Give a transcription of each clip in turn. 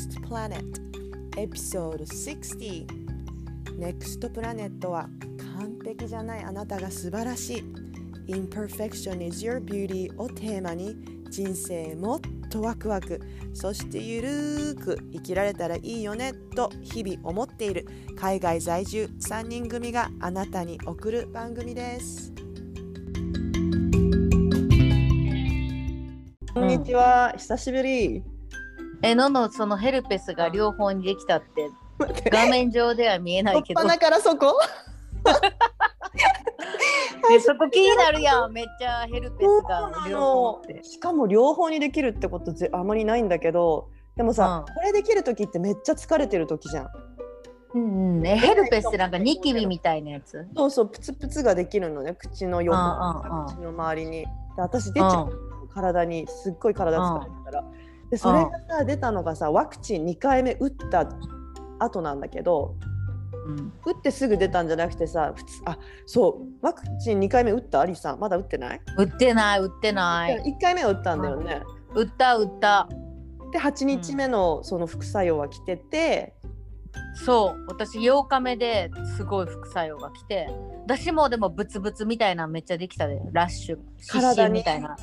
Next Planet エピソード60 Next Planet は完璧じゃないあなたが素晴らしい。Imperfection is your beauty をテーマに人生もっとワクワク。そしてゆるーく生きられたらいいよねと日々思っている。海外在住3人組があなたに送る番組です。こんにちは、久しぶり。えののそのヘルペスが両方にできたって画面上では見えないけど。だからそこ？で そこ気になるやん。めっちゃヘルペスが両方しかも両方にできるってことぜあまりないんだけど。でもさ、うん。これできる時ってめっちゃ疲れてる時じゃん。うんうん。えヘルペスってなんかニキビみたいなやつ？そうそうプツプツができるのね。口の横。うんうんうん。口の周りに。で私出ちゃう、体にすっごい体疲れてたら、でそれがさ出たのがさワクチン2回目打った後なんだけどうん。打ってすぐ出たんじゃなくてさ普通あそうワクチン2回目打ったアリさんまだ打ってない、売ってない売ってない。1回目は打ったんだよね、売った売った。で8日目のその副作用は来てて、そう私8日目ですごい副作用が来て私もでもブツブツみたいなのめっちゃできたでラッシュ湿疹みたいな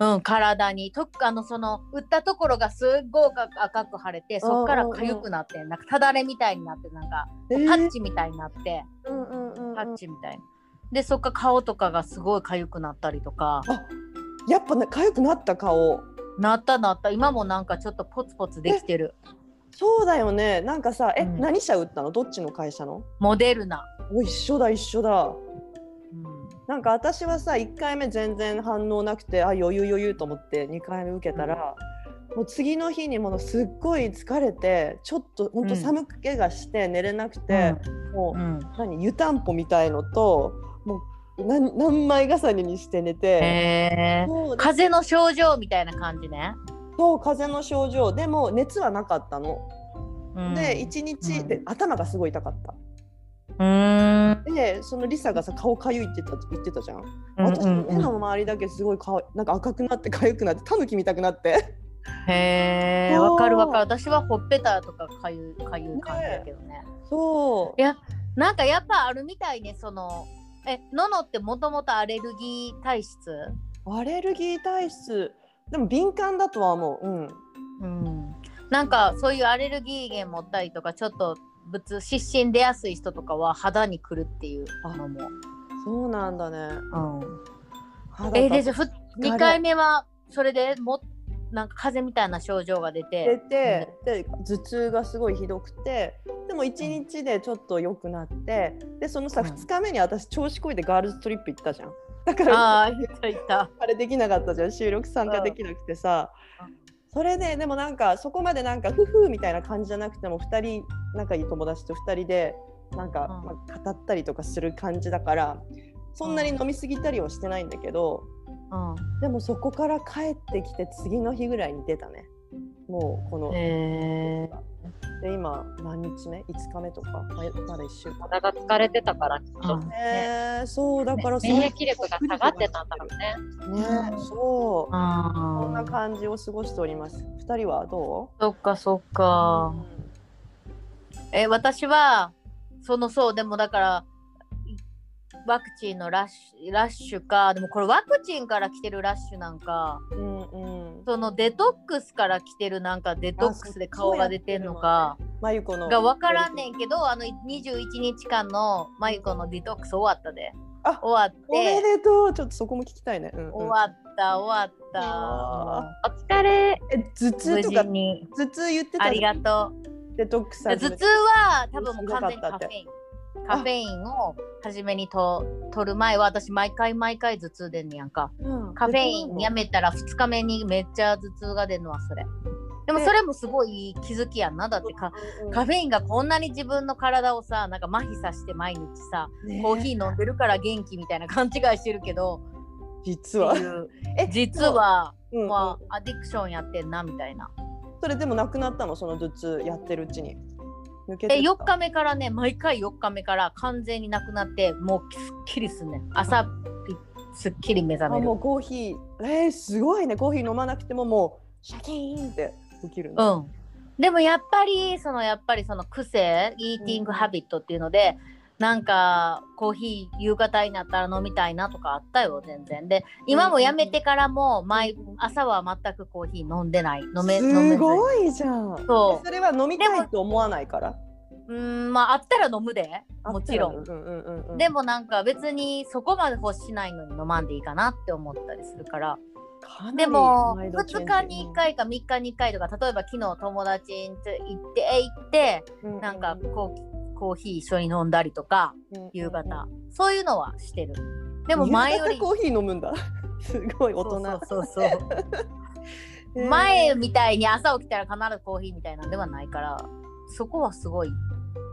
うん体に。とあのその打ったところがすっごい赤赤く腫れてそっから痒くなってなんかただれみたいになってなんかえー。パッチみたいになってうんうんうんうん。パッチみたいな。でそっから顔とかがすごい痒くなったりとか。やっぱね痒くなった顔。なったなった。今もなんかちょっとポツポツできてる。そうだよね。なんかさえ、うん。何社打ったの？どっちの会社の？モデルナ、お一緒だ一緒だ。うんなんか私はさ1回目全然反応なくてあ余裕余裕と思って2回目受けたら、もう次の日にもうすっごい疲れてちょっとほん。と寒気がして寝れなくて、もう、うん。何湯たんぽみたいのともう何何枚重ねにして寝て、風邪の症状みたいな感じね。そう風邪の症状。でも熱はなかったの。うん。で1日で、頭がすごい痛かった。うーんでそのリサがさ顔かゆいって言った言ってたじゃん。うん私うん目の周りだけすごいかわなんか赤くなって痒くなってタヌキ見たくなって。へえわかるわかる私はほっぺたとかかゆいかゆい感じだけどね。そういやなんかやっぱあるみたいねそのえののってもともとアレルギー体質？アレルギー体質でも敏感だとは思う。うん。うんなんかそういうアレルギー源持ったりとかちょっと物湿疹出やすい人とかは肌にくるっていうのも。そうなんだね。うん。えでじゃあふ2回目はそれでもなんか風邪みたいな症状が出出てて、で頭痛がすごいひどくてでも1日でちょっと良くなってでそのさ、うん。2日目に私調子こいでガールズトリップ行ったじゃん。だからああれできなかったじゃん。収録参加できなくてさ。うんそれででもなんかそこまでなんかフフみたいな感じじゃなくても2人仲いい友達と2人でなんか、うん。まあ、語ったりとかする感じだからそんなに飲み過ぎたりはしてないんだけど、うん。でもそこから帰ってきて次の日ぐらいに出たね。もうこの、へえで今何日目 ?5 日目とか？ままだ1週間。体が疲れてたからきっと、うん。えー、そうだから免疫力が下がってたんだろうね。ねそう。こん。なあ感じを過ごしております。2人はどそっかそっう、かえ私はそのそうでもだからいワクチンのラッシュラッシュかでもこれワクチンから来てるラッシュなんか。うんうんそのデトックスから来てるなんかデトックスで顔が出てんのかまゆこのが分からんねんけどあの21日間のマユコのデトックス終わったで。あ終わっおめてでとう。ちょっとそこも聞きたいね、うんうん。終わった終わった。あお疲れ。え頭痛無とか頭痛言ってたありがとう。デトックス頭痛は多分もう完全にカフェインカフェインを初めにと取る前は私毎回毎回頭痛出んねやんか。うん。カフェインやめたら2日目にめっちゃ頭痛が出るのはそれ。でもそれもすごい気づきやんな。だってカフェインがこんなに自分の体をさなんか麻痺させて毎日さね。コーヒー飲んでるから元気みたいな勘違いしてるけど実は。え実は、うんうん。まあ、アディクションやってんなみたいな。それでもなくなったの？その頭痛やってるうちに抜けてえった4日目からね毎回4日目から完全になくなってもうすっきりすんねん。朝ピすっきり目覚める。あもうコーヒー。えー、すごいね。コーヒー飲まなくてももうシャキーンって起きるうの、ん。でもやっぱりそのやっぱりその癖イーティングハビットっていうので、なんかコーヒー夕方になったら飲みたいなとかあったよ全然。で今もやめてからも毎朝は全くコーヒー飲んでない飲め飲めずすごいじゃん。そそれは飲みたいと思わないから？ううんまああったら飲むで。もちろん。うんうんうんうんでもなんか別にそこまで欲しないのに飲まんでいいかなって思ったりするから。でもマインドチェン2ジ日に。1回か3日に1回とか例えば昨日友達に行って行ってうん。なんかこうコーヒー一緒に飲んだりとかうんうん夕方。そういうのはしてる。でも前より。コーヒー飲むんだ。すごい大人。そうそう 前みたいに朝起きたら必ずコーヒーみたいなんではないからそこはすごい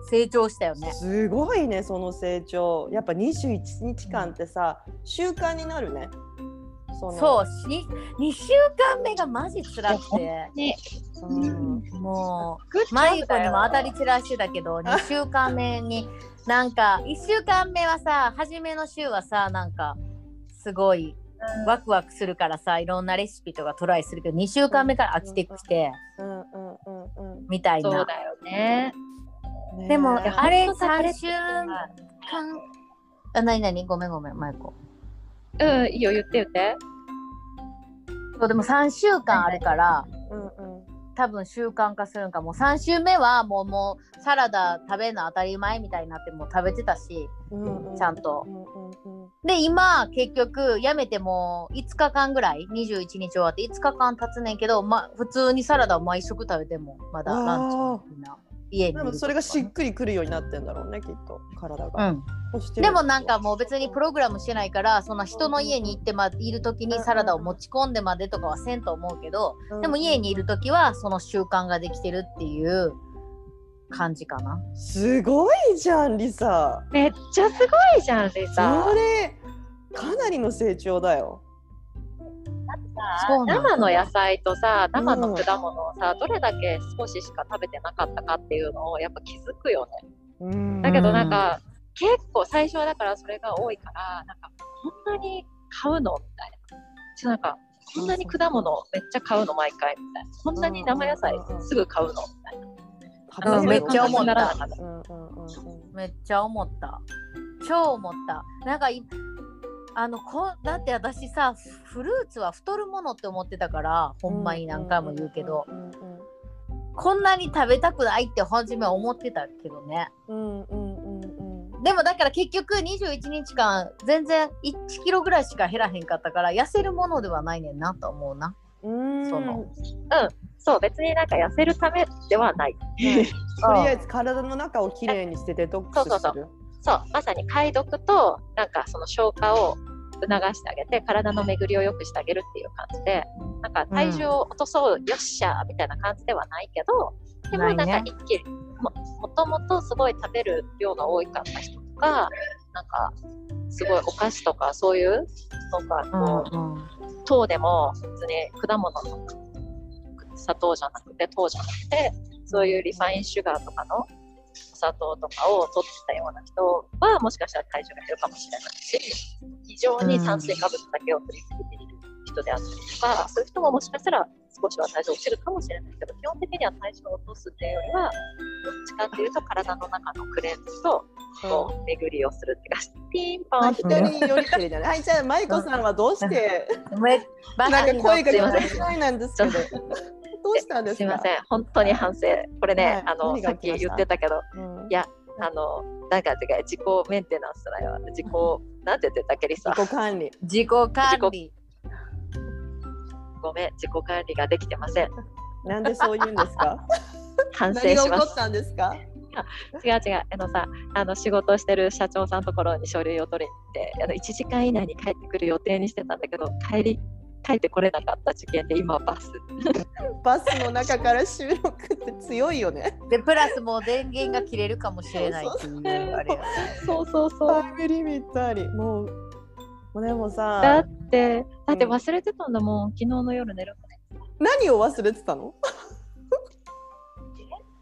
成長したよね。すごいねその成長。やっぱ21日間ってさ習慣になるねその。そうに2週間目がマジ辛くて、ね、うん、もうマユコだよ。にも当たり散らしてたけど 2週間目になんか1週間目はさ初めの週はさなんかすごいワクワクするからさいろんなレシピとかトライするけど2週間目から飽きてきてうんうんうんうんみたいな。そうだよね。ねでもえあれほんとさ3週間あなになにごめんごめんマイコうん、いいよ、言って言って。そうでも3週間あるからうんうん。多分習慣化するんか。もう3週目はもうもうサラダ食べるの当たり前みたいになってもう食べてたしうんうん。ちゃんと。うんうんうん。で今結局やめてもう5日間ぐらい21日終わって5日間経つねんけど、ま、普通にサラダを毎食食べてもまだランチわみんな家にそれがしっくりくるようになってんだろうねきっと体うが、ん、そしてでもなんかもう別にプログラムしてないからその人の家に行ってまいる時にサラダを持ち込んでまでとかはせんと思うけどでも家にいる時はその習慣ができてるっていう感じかな。すごいじゃんリサ。めっちゃすごいじゃん、リサ。それかなりの成長だよそうなんだ。生の野菜とさ生の果物をさ、どれだけ少ししか食べてなかったかっていうのをやっぱ気づくよね。うん。だけどなんか、結構最初はだからそれが多いからなんかこんなに買うのみたいな。ちょなんかこんなに果物めっちゃ買うの毎回みたいな。こんなに生野菜すぐ買うのみたいな。うんめっちゃ思った。めっちゃ思った。超思った。なんかいあのこだって私さフルーツは太るものって思ってたからほんまに何回も言うけど、うんうんこんなに食べたくないって初めは思ってたけどね。うんうんうんうんでもだから結局21日間全然1キロぐらいしか減らへんかったから痩せるものではないねんなと思うな。うん。その。そう別になんか痩せるためではない。とりあえず体の中をきれいにしてデトックスする。そうそうそうまさに解読となんかその消化を促してあげて体の巡りを良くしてあげるっていう感じでなんか体重を落とそう、よっしゃーみたいな感じではないけどでもなんか一気にももともとすごい食べる量が多かった人とかなんかすごいお菓子とかそういうなんかこう、うんうん糖でも別に果物の砂糖じゃなくて糖じゃなくてそういうリファインシュガーとかのお砂糖とかを取ってたような人はもしかしたら体重が減るかもしれないし非常に炭水化物だけを取り続けている人であったりとか、そういう人ももしかしたら少しは体重落ちるかもしれないけど基本的には体重を落とすっていうよりはどっちかっていうと体の中のクレンズとこう巡りをするって感じピンポンって。人によりけりだね。はい、じゃあ、マイコさんはどうして、なんか声が聞こえないなんですけど、どうしたんですか？すいません、本当に反省。これね、はいあの何さっき言ってたけど、うんいやあの、なんか違う、自己メンテナンスだよ。自己、なんて言ってたっけ、リサ？自己管理。自己管理ごめん、自己管理ができてません。なんでそう言うんですか？反省します。ったんですか？違う違う、あのさ、あの仕事してる社長さんのところに書類を取りに行って、あの1時間以内に帰ってくる予定にしてたんだけど、帰り、帰ってこれなかった事件で、今バス。バスの中から収録って強いよね。でプラスもう電源が切れるかもしれないっていうあれよそうそうそう。タイムリミットあり。もう、もうでもださっ、て、だって忘れてたんだもん、昨日の夜寝るのね。何を忘れてたの？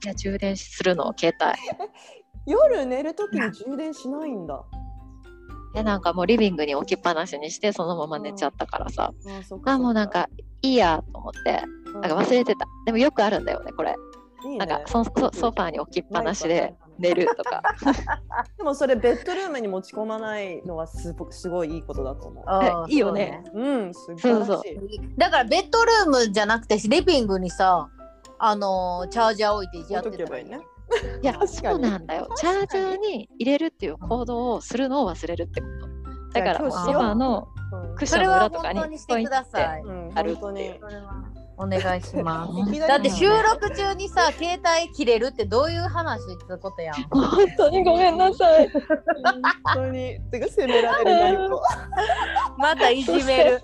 いや、充電するの、携帯。夜寝るときに充電しないんだ。でなんかもうリビングに置きっぱなしにしてそのまま寝ちゃったからさ、あそっかあもうなんかいいやと思って。なんか忘れてた。でもよくあるんだよねこれ。いいね。なんかソソソファーに置きっぱなしで寝るとか。でもそれベッドルームに持ち込まないのはすごすごいいいことだと思う。いいよね。そううん、す晴らしい。そうだからベッドルームじゃなくてリビングにさあのーチャージャー置いてやってたら置いとけばいいね。いや、そうになんだよ。チャージャーに入れるっていう行動をするのを忘れるってこと。だから、ソファーのうん。クッションの裏とかに本当にしてください。うん、ある本当に。それはお願いしますだって収録中にさ携帯切れるってどういう話ってことやん 本当にごめんなさい。本当に。てか責められる。またいじめる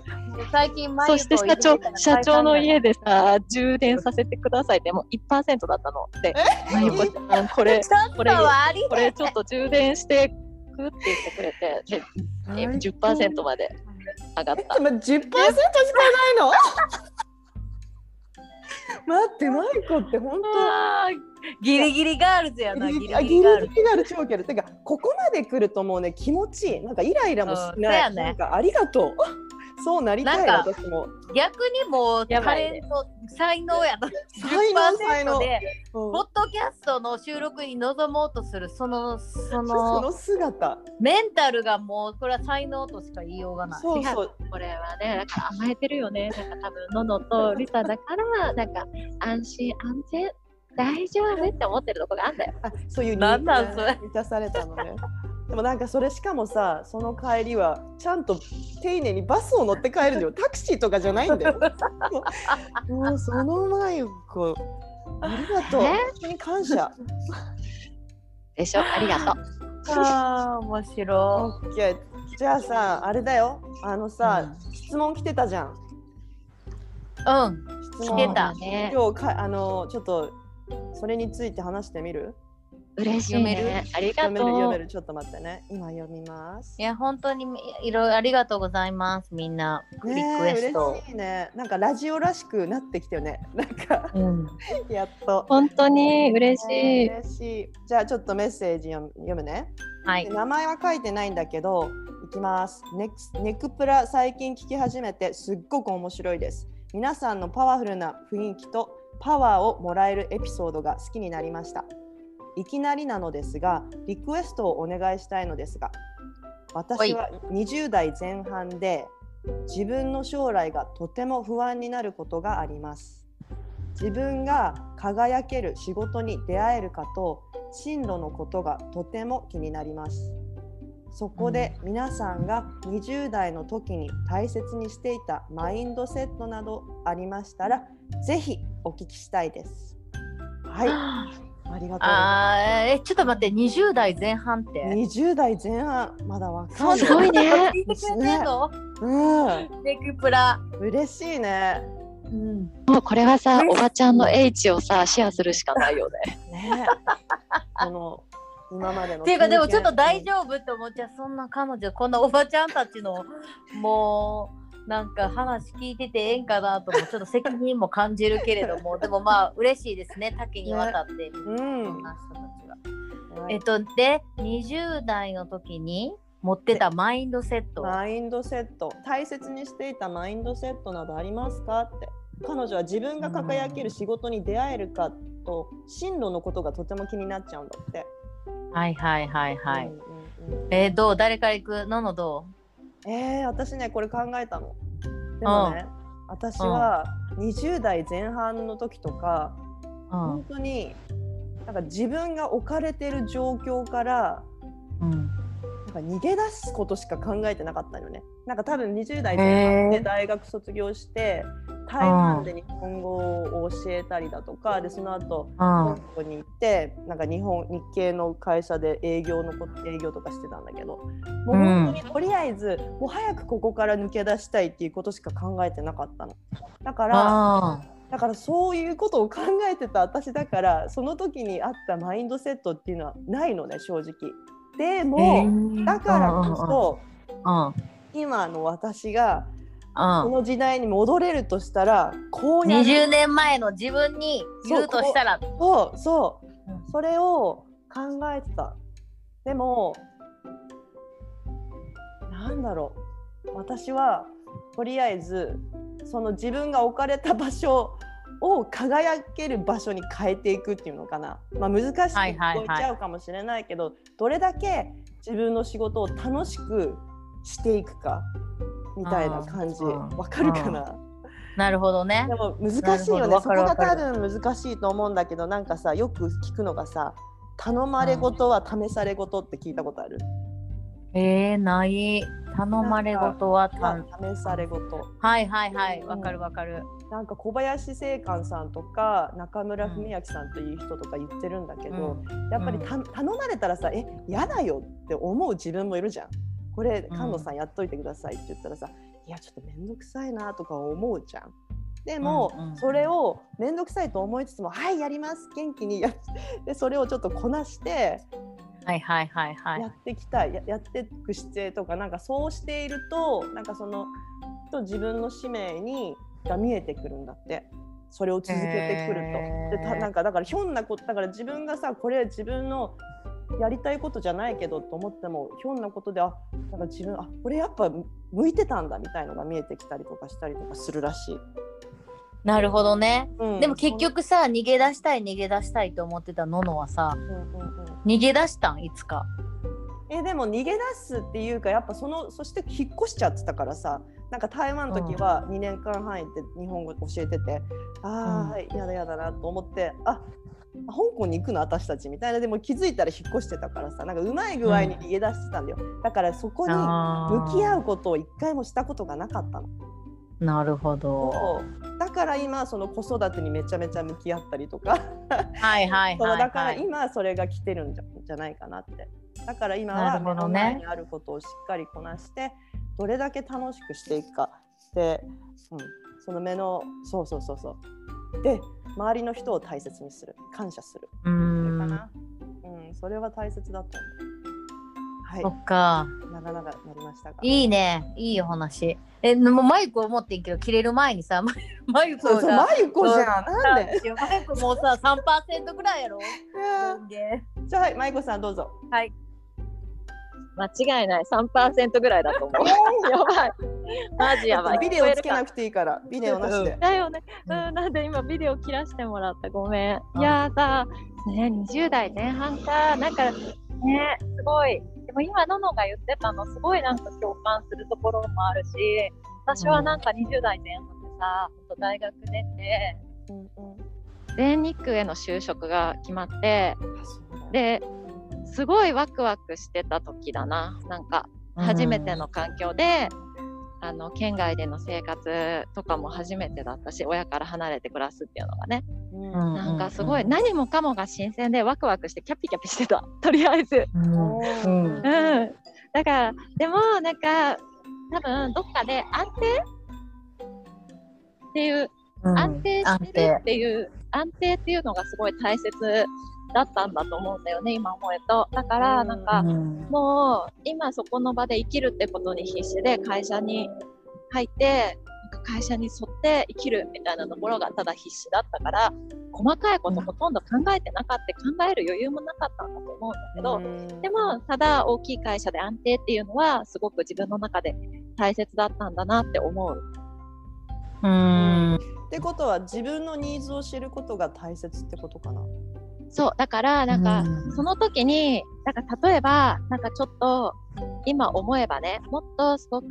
最近そして社長社長の家でさ、充電させてくださいってもう1%だったの。で、まゆこちゃん、これ、ちょっとはありこれちょっと充電してくって言ってくれて、でえ10%まで上がった。でも10%しかないの？待って、マイコって本当ギリギリガールズやなギリギリギリリガールズがある超ウケる。てかここまで来るともうね気持ちいい。なんかイライラもしうんない。そうやねなんかありがとう。そうなりたい私も。逆にもうタレント才能やな 才能才能10%でうんポッドキャストの収録に臨もうとするそのそその の姿。メンタルがもうこれは才能としか言いようがない。そうそう。これはね、だから甘えてるよね。なんか多分、ののとリサだから、なんか安心安全、大丈夫って思ってるとこがあんだよ。あそういうなんなんそれ満たされたのね。でもなんかそれしかもさその帰りはちゃんと丁寧にバスを乗って帰るのよタクシーとかじゃないんだよ。もうその前こありがとう。え本当に感謝。でしょ？ありがとう。ああ面白オッケー。じゃあさあれだよあのさ、質問来てたじゃん。い。うん質問来てたね。今日かあのちょっとそれについて話してみる？嬉しい読める？ね。ありが読める読とう。める。ちょっと待ってね。今読みます。い。や本当にいろいろありがとうございます。みんなリクエスト。嬉しいね。なんかラジオらしくなってきてよね。なんかうん。やっと。本当に嬉しい。嬉しい。じゃあちょっとメッセージ読む読むね、はい。で名前は書いてないんだけどいきます。ネクスネクプラ最近聞き始めてすっごく面白いです。皆さんのパワフルな雰囲気とパワーをもらえるエピソードが好きになりましたいきなりなのですがリクエストをお願いしたいのですが私は20代前半で自分の将来がとても不安になることがあります。自分が輝ける仕事に出会えるかと進路のことがとても気になります。そこで皆さんが20代の時に大切にしていたマインドセットなどありましたらぜひお聞きしたいです。はい ありがとう。あーえちょっと待って20代前半って。20代前半。まだ若いそんなすごい ね。聞いてくれてんの？うん。ネクプラ。嬉しいね。うん。もうこれはさね、おばちゃんの H をさ、シェアするしかないよね。ね。この今までのっていうかでもちょっと大丈丈夫って思っちゃう。そんな彼女こんなおばちゃんたちのもうなんか話聞いててええんかなともちょっと責任も感じるけれども でもまあ嬉しいですね多岐にわたって、夫うそんんな人たちが。はいえっとで20代の時に持ってたマインドセット。マインドセット。大切にしていたマインドセットなどありますかって。彼女は自分が輝ける仕事に出会えるかと進路のことがとても気になっちゃうんだって。はいはいはいはい。うんうんうんえーどう？誰から行く？の？の？どえー、私ねこれ考えたの。でもね私は20代前半の時とか本当になんか自分が置かれてる状況からうん、なんか逃げ出すことしか考えてなかったよね。なんか多分20代前半で大学卒業して台湾で日本語を教えたりだとかでその後うん。香港に行ってなんか日本日系の会社で営業のこ営業とかしてたんだけどもう本当にとりあえずもう早くここから抜け出したいっていうことしか考えてなかったの。だからあだからそういうことを考えてた私だからその時にあったマインドセットっていうのはないのね正直。でーも、ー。だからこそ、今の私がうんこの時代に戻れるとしたらこうやる。20年前の自分に言うとしたら。そうそう。うん。それを考えてた。でもなんだろう。私はとりあえずその自分が置かれた場所を輝ける場所に変えていくっていうのかな、まあ、難しく聞こえちゃうかもしれないけど、どれだけ自分の仕事を楽しくしていくかみたいな感じうんわかるかな？なるほどねで。も難しいよねそこが多る分難しいと思うんだけどなんかさよく聞くのがさ頼まれごとは試されごとって聞いたことある、えー、ない。頼まれごとはたまあ試されごとはいはいはい。わかるわかる。なんか小林正観さんとか中村文明さんという人とか言ってるんだけど、やっぱりた、頼まれたらさえ嫌だよって思う自分もいるじゃん。これ菅野さんやっといてくださいって言ったらさ、いやちょっと面倒くさいなとか思うじゃん。でも、うんうんそれを面倒くさいと思いつつも「はいやります元気にやっ」でそれをちょっとこなしてはいはいはいはいや。っていきたい、ややっていく姿勢とかなんかそうしているとなんかそのと自分の使命にが見えてくるんだってそれを続けてくると。でたへーなんかだからひょんなことだから自分がさこれ自分のやりたいことじゃないけどと思ってもひょんなことであなんか自分あこれやっぱ向いてたんだみたいのが見えてきたりとかしたりとかするらしい。なるほどね。うんでも結局さ、逃げ出したい逃げ出したいと思ってたののはさ、うんうんうん逃げ出したん？いつか。えでも逃げ出すっていうかやっぱそのそして引っ越しちゃってたからさなんか台湾の時は2年間半行って日本語教えてて、ああ、うん。はいやだやだなと思ってあ香港に行くの私たちみたいな。でも気づいたら引っ越してたからさなんかうまい具合に逃げ出してたんだよ、だからそこに向き合うことを一回もしたことがなかったの。なるほど。だから今その子育てにめちゃめちゃ向き合ったりとか。はいはいそうはい、だからはい。今それが来てるんじゃじゃないかなって。だから今なは目の前にあることをしっかりこなしてどれだけ楽しくしていくかで、うん、その目のそうそうそうそうで周りの人を大切にする感謝するうーん。かな、うん、それは大切だと思うはいそっか。なかなりましたがいいね。いいお話。え、もうマイクを持ってんけど、切れる前にさ、マ イマイク。マユコじゃんなんで？マイクもうさ、3%ぐらいやろ。じゃあはいマイコさんどうぞはい。間違いない3%ぐらいだと思う。やばい。マジやばい。ビデオつけなくくていいからビデオなしでだよね。ううんん、なんで今ビデオ切らしてもらった？ごめん。うんいやーさ、ね、20代前半か。なんか、ね、すごい。でも今、ののが言ってたの、すごいなんか共感するところもあるし、私はなんか20代前半でさ、ほんと大学出て、うんうん全日空への就職が決まって、で、すごいワクワクしてた時だな。なんか、初めての環境で、あの県外での生活とかも初めてだったし親から離れて暮らすっていうのがね。うん。うんなんかすごい何もかもが新鮮でワクワクしてキャピキャピしてた。とりあえず。うん。うん。うんだからでもなんか多分どっかで安定っていううん。安定安してる定っていう安定っていうのがすごい大切だったんだと思うんだよね今思えとだからなんかうんもう今そこの場で生きるってことに必死で会社に入ってなんか会社に沿って生きるみたいなところがただ必死だったから細かいことほとんど考えてなかった考える余裕もなかったんだと思うんだけど、うんでもただ大きい会社で安定っていうのはすごく自分の中で大切だったんだなって思う。うん。ってことは自分のニーズを知ることが大切ってことかな。そうだからなんか、うんその時になんか例えばなんかちょっと今思えばねもっとすごく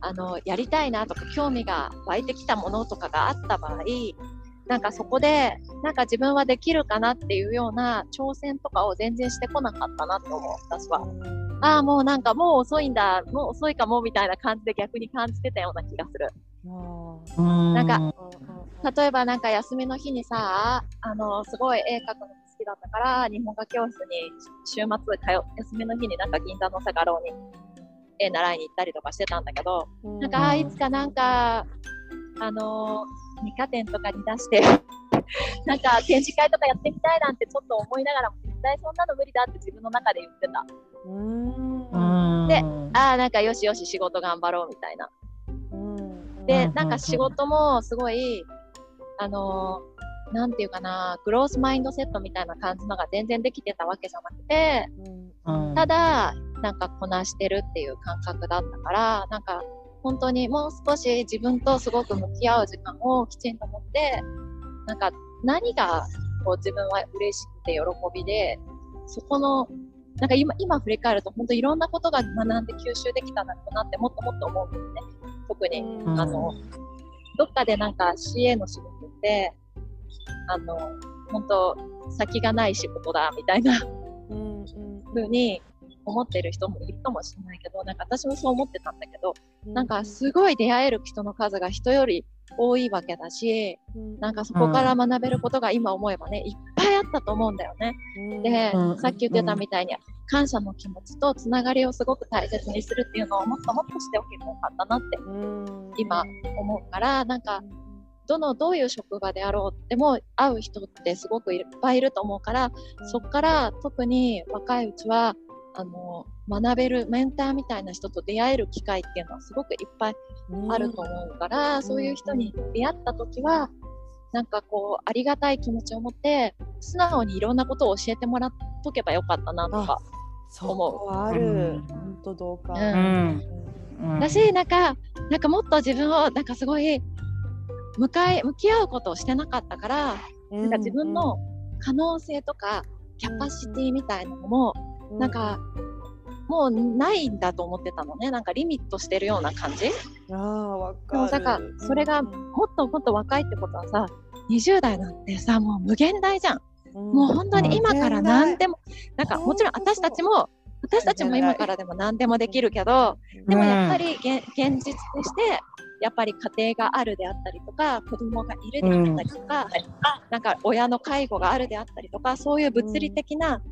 あのやりたいなとか興味が湧いてきたものとかがあった場合なんかそこでなんか自分はできるかなっていうような挑戦とかを全然してこなかったなと思う私は。ああもうなんかもう遅いんだもう遅いかもみたいな感じで逆に感じてたような気がする。なんか例えばなんか休みの日にさあのすごい絵描くの好きだったから日本語教室に週末通っ休みの日になんか銀座のサガローに絵習いに行ったりとかしてたんだけど、なんかあーいつかなんかあの二課展とかに出して なんか展示会とかやってみたいなんてちょっと思いながらも絶対そんなの無理だって自分の中で言ってた。うん。でああなんかよしよし仕事頑張ろうみたいなで、なんか仕事もすごい、あのーなんていうかな、グロースマインドセットみたいな感じのが全然できてたわけじゃなくて、ただ、なんかこなしてるっていう感覚だったから、なんか、本当にもう少し自分とすごく向き合う時間をきちんと持って、なんか何がこう自分は嬉しくて喜びで、そこの、なんか今、今振り返ると本当いろんなことが学んで吸収できたんだろうなってもっともっと思うんですね。特に、うん。あの、どっかでなんか CA の仕事って、あの、本当先がない仕事だみたいなうんうに思ってる人もいるかもしれないけど、なんか私もそう思ってたんだけど、なんかすごい出会える人の数が人より多いわけだし、なんかそこから学べることが今思えばね、いっぱいあったと思うんだよね。で、うん。さっき言ってたみたいに、感謝の気持ちとつながりをすごく大切にするっていうのをもっともっとしておけばよかったなって今思うから、なんか、どのどういう職場であろうでも会う人ってすごくいっぱいいると思うから、そこから特に若いうちはあの学べるメンターみたいな人と出会える機会っていうのはすごくいっぱいあると思うから、そういう人に出会った時はなんかこうありがたい気持ちを持って素直にいろんなことを教えてもらっとけばよかったなとかそこはある。うん。本当どうかううん。うん。だしなんかなんかもっと自分をなんかすごい向かい向き合うことをしてなかったから、なんか自分の可能性とかキャパシティみたいなのも、なんかもうないんだと思ってたのね。なんかリミットしてるような感じ。ああわかる。でもなん。かそれがもっともっと若いってことはさ20代なんてさもう無限大じゃん、もう本当に今から何でもなんかもちろん私たちも私たちも今からでも何でもできるけどでもやっぱり現現実としてやっぱり家庭があるであったりとか子供がいるであったりとか、なんか親の介護があるであったりとかそういう物理的な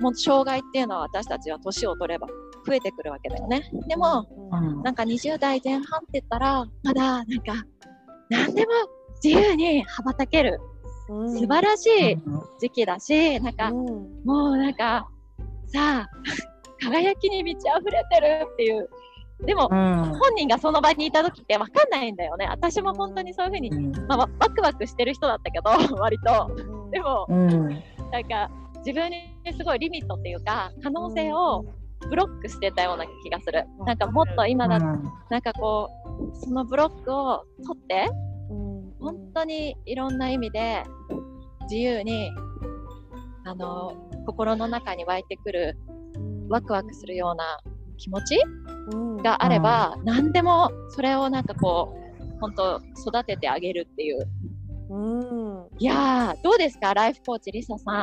もう障害っていうのは私たちは年を取れば増えてくるわけだよね。でも、うん。なんか20代前半って言ったらまだなんか何でも自由に羽ばたける素晴らしい時期だしなんかもうなんかさあ 輝きに満ち溢れてるっていう。でもうん。本人がその場にいた時って分かんないんだよね。私も本当にそういうふうに、まあ、わワクワクしてる人だったけど 割と。でもうん。なんか自分にすごいリミットっていうか可能性をブロックしてたような気がする。なんかもっと今だなんかこうそのブロックを取って本当にいろんな意味で自由にあの心の中に湧いてくるワクワクするような気持ちがあれば、何でもそれをなんかこう本当育ててあげるっていう。うん。いやーどうですか？ライフコーチリサさん。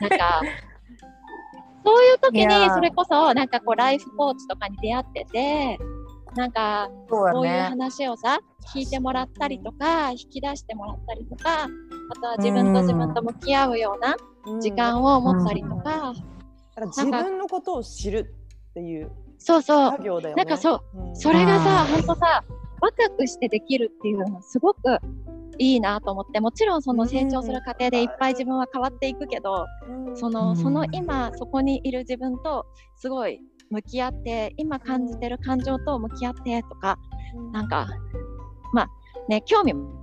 なんか そういう時にそれこそなんかこうライフコーチとかに出会っててなんかそうこういう話をさ聞いてもらったりとか引き出してもらったりとかあとは自分と自分と向き合うような時間を持ったりとか、だから自分のことを知るっていうそうそう。作業だよね。なんかそううん。それがさうん。ほんとさワクワクしてできるっていうのはすごくいいなと思ってもちろんその成長する過程でいっぱい自分は変わっていくけどうん。そのうん。その今そこにいる自分とすごい向き合って今感じてる感情と向き合ってとかなんかまあね興味も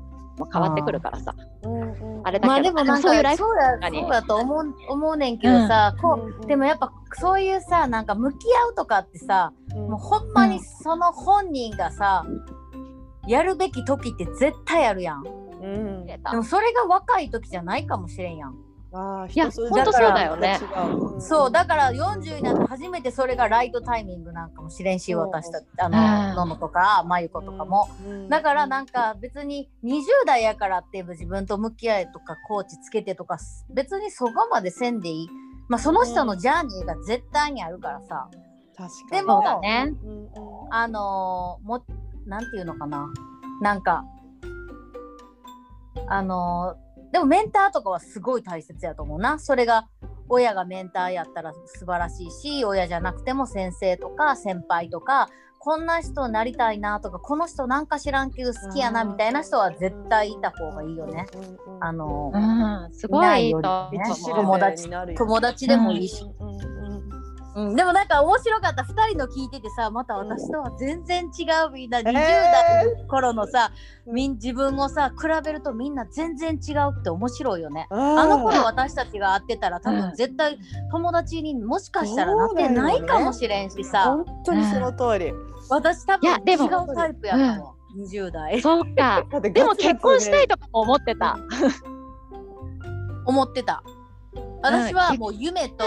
変わってくるからさ。うんうんあれだけどまあでもなんかそういうライフそうそうやと思う思うねんけどさ、こうんうでもやっぱそういうさなんか向き合うとかってさうん。もうほんまにその本人がさ、やるべき時って絶対あるやん。うん。でもそれが若い時じゃないかもしれんやん。ああいや人それほんとそうだよね。そうだから40になって初めてそれがライトタイミングなんかもしれんしうん私たちあうん。のののとかまゆことかも。うん。だからなんか別に20代やからって自分と向き合いとかコーチつけてとか別にそこまでせんでいい。まあその人のジャーニーが絶対にあるからさ。確かに。でもそうだね。あのーもなんていうのかな。なんかあのーでもメンターとかはすごい大切やと思うな。それが親がメンターやったら素晴らしいし親じゃなくても先生とか先輩とかこんな人になりたいなとかこの人なんか知らんけど好きやなみたいな人は絶対いた方がいいよね。あのーうん。すごい友達友達でもいいし、うんうんうんうん、でもなんか面白かった2人の聞いててさまた私とは全然違うみんな20代の頃のさ、みん自分をさ比べるとみんな全然違うって面白いよね。ああの頃私たちが会ってたら多分絶対友達にもしかしたらなってないかもしれんしさ、本当にその通り。私多分いやで違もうタイプやったもん、20代そうか。でも結婚したいと。とかも思ってた。思ってた。私はもう夢と。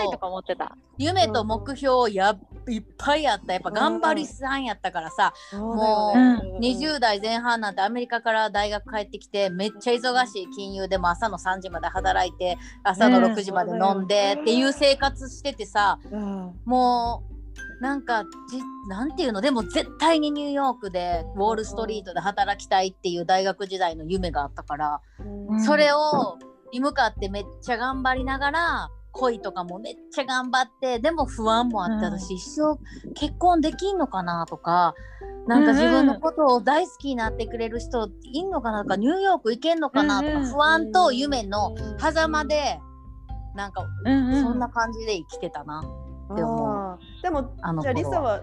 夢と目標をやっいっぱいあった。やっぱ頑張りさんやったからさ、もううん。20代前半なんてアメリカから大学帰ってきてめっちゃ忙しい金融でも朝の3時まで働いて朝のうん。6時まで飲んでっていう生活しててさもうなんかじなんていうの？でも絶対にニューヨークでウォールストリートで働きたいっていう大学時代の夢があったから、うん。それをに向かってめっちゃ頑張りながら恋とかもめっちゃ頑張ってでも不安もあってうん。私一生結婚できんのかなとかなんか自分のことを大好きになってくれる人いんのかなとかニューヨーク行けんのかなとか不安と夢の狭間でなんかうんうん。そんな感じで生きてたなって思う。でもあのじゃあリ。サは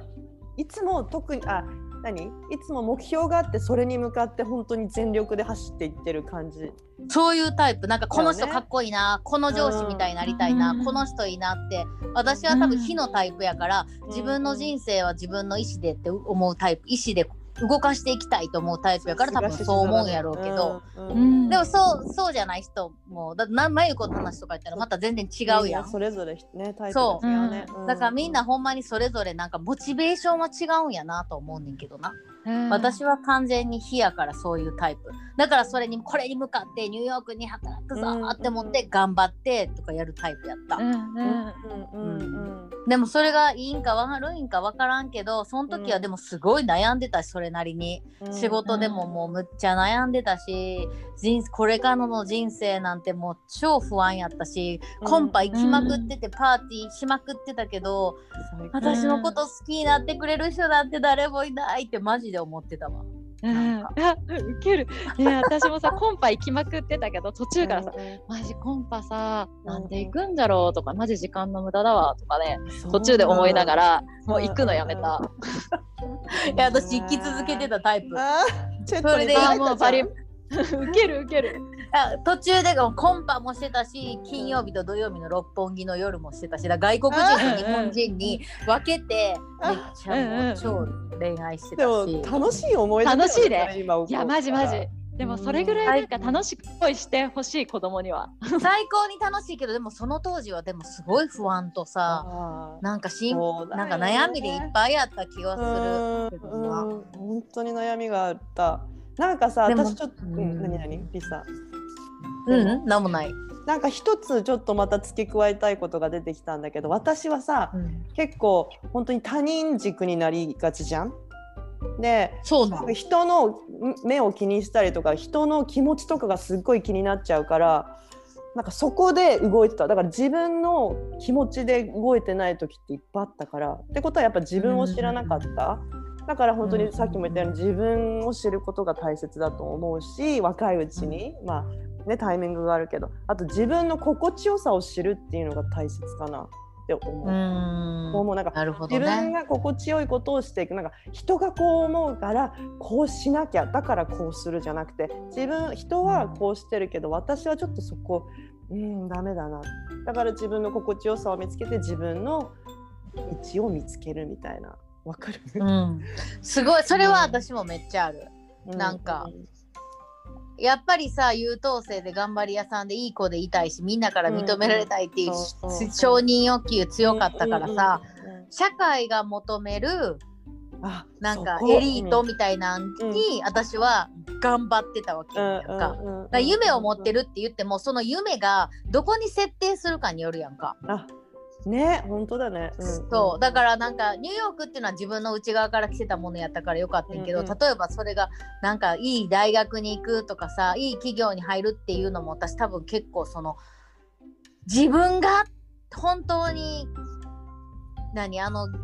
いつも特にあ何？いつも目標があってそれに向かって本当に全力で走っていってる感じ。そういうタイプ。なんかこの人かっこいいな、この上司みたいになりたいな、うんこの人いいなって。私は多分火のタイプやから、自分の人生は自分の意思でって思うタイプ意思で動かしていきたいと思うタイプやから多分そう思うんやろうけど、うん。でもそうそうじゃない人もだなまゆこの話とか言ったらまた全然違うやん。それぞれねタイプそが違うね。だからみんなほんまにそれぞれなんかモチベーションは違うんやなと思うねんけどな。うん私は完全に火やからそういうタイプ。だからそれにこれに向かってニューヨークに働くぞうんって思って頑張ってとかやるタイプやった、うんうんうんうんうん。でもそれがいいんか悪いんか分からんけどその時はでもすごい悩んでたしそれなりに。うん。仕事でももうむっちゃ悩んでたし人これからの人生なんてもう超不安やったしコンパ行きまくっててパーティーしまくってたけど私のこと好きになってくれる人なんて誰もいないってマジで思ってたわ。うんあウケる。ね私もさ コンパ行きまくってたけど途中からさマジコンパさなんで行くんだろうとかマジ時間の無駄だわとかね途中で思いながらもう行くのやめた。いや私生き続けてたタイプ。あーちょっとそれでもうバリ ウケるウケる。あ途中でコンパもしてたし金曜日と土曜日の六本木の夜もしてたし外国人と日本人に分けてめっちゃもう超恋愛してたでもし。楽しい思い出だよね楽しいねいやマジマジ。でもそれぐらいなんか楽しく恋してほしい子供には。最高に楽しいけどでもその当時はでもすごい不安とさなんかしんなんか悩みでいっぱいあった気がする。けど本当に悩みがあった。なんかさ、私ちょっと、ううんん、何？何リサ。うん、なんもない。なんか一つちょっとまた付け加えたいことが出てきたんだけど、私はさ、結構本当に他人軸になりがちじゃん？で。人の目を気にしたりとか、人の気持ちとかがすっごい気になっちゃうから。なんかそこで動いてただから自分の気持ちで動いてない時っていっぱいあったからってことはやっぱ自分を知らなかった、だから本当にさっきも言ったように自分を知ることが大切だと思うし若いうちに、まあねタイミングがあるけどあと自分の心地よさを知るっていうのが大切かなって思う。うーん。思うなんかなるほど自分ね。が心地よいことをしていくなんか人がこう思うからこうしなきゃだからこうするじゃなくて自分人はこうしてるけど私はちょっとそこうんダメだなだから自分の心地よさを見つけて自分の道を見つけるみたいなわかる、うん。すごい。それは私もめっちゃある。なんかやっぱりさ優等生で頑張り屋さんでいい子でいたいしみんなから認められたいっていう、承認欲求強かったからさ、うんうんうんうん社会が求めるあなんかエリートみたいなんに、うん私は頑張ってたわけやんか。から夢を持ってるって言ってもその夢がどこに設定するかによるやんか。あね本当だね、うんそう。だからなんかニューヨークっていうのは自分の内側から来てたものやったからよかったけど、うんうん。例えばそれがなんかいい大学に行くとかさいい企業に入るっていうのも私多分結構その自分が本当に何あのぎ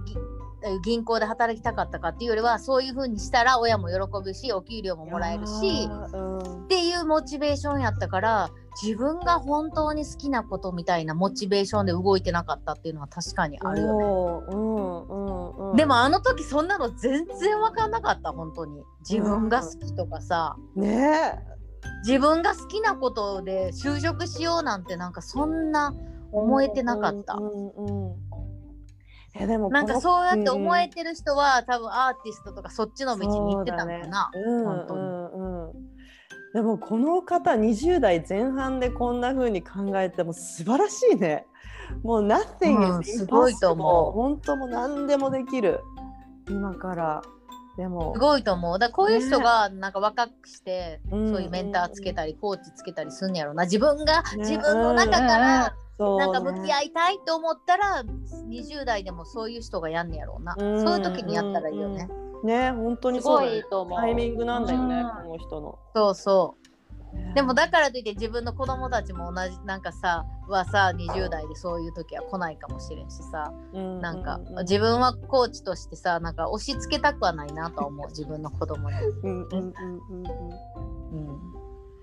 銀行で働きたかったかっていうよりはそういう風にしたら親も喜ぶしお給料ももらえるしうん。っていうモチベーションやったから自分が本当に好きなことみたいなモチベーションで動いてなかったっていうのは確かにあるよね。うんうんうん、でもあの時そんなの全然分かんなかった本当に。自分が好きとかさ、ね。自分が好きなことで就職しようなんてなんかそんな思えてなかった、うんうんうん。えでもなんかそうやって思えてる人は、多分アーティストとかそっちの道に行ってたんだな、うん。本当にうんうんでもこの方20代前半でこんな風に考えても素晴らしいね。もう nothing うんすごいと思う。本当もう何でもできる。今から。でも。すごいと思う。だこういう人がなんか若くして、うん。そういうメンターつけたりコーチつけたりすんやろな。自分が、ね。自分の中からなんか向きい合いたいと思ったら20代でもそういう人がやんねやろうな、うん。そういう時にやったらいいよね、ね本当にそうだね。いと思う。タイミングなんだよねうん。この人の。そうそう。でもだからといって自分の子供たちも同じなんかさはさ20代でそういう時は来ないかもしれんしさ。なんか自分はコーチとしてさなんか押し付けたくはないなとは思う自分の子供に。うんうんうんうんうん。うん。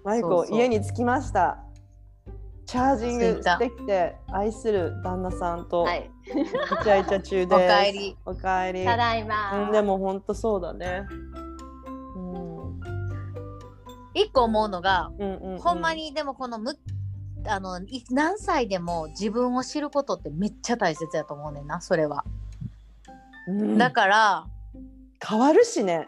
マイコ家に着きました。チャージングしてきて愛する旦那さんと。はい。イチャイチャ中です。おかえり。おかえり。ただいま。うん、でも本当そうだね。うん一個思うのが、うんうんうんほんま、にでもこのむあのい何歳でも自分を知ることってめっちゃ大切やと思うねんなそれは。うんだから、変わるしね。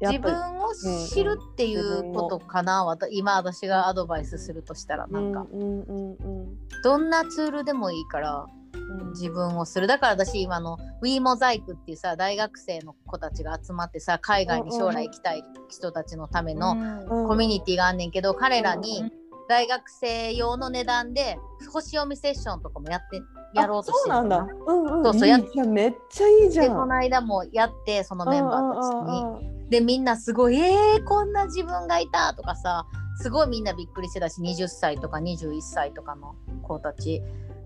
自分を知るっていうことかな、わた今私がアドバイスするとしたらなんか、うんうんうんどんなツールでもいいからうん自分をするだから私今の We モザイクっていうさ大学生の子たちが集まってさ海外に将来行きたい人たちのためのうんコミュニティがあんねんけど彼らに大学生用の値段で星読みセッションとかもやってやろうとしてるあそうなんだ。うんうん。そうそうやめっちゃいいじゃん。でこの間もやってそのメンバーたちにでみんなすごい「えー、こんな自分がいた!」とかさすごいみんなびっくりしてたし20歳とか21歳とかの子たち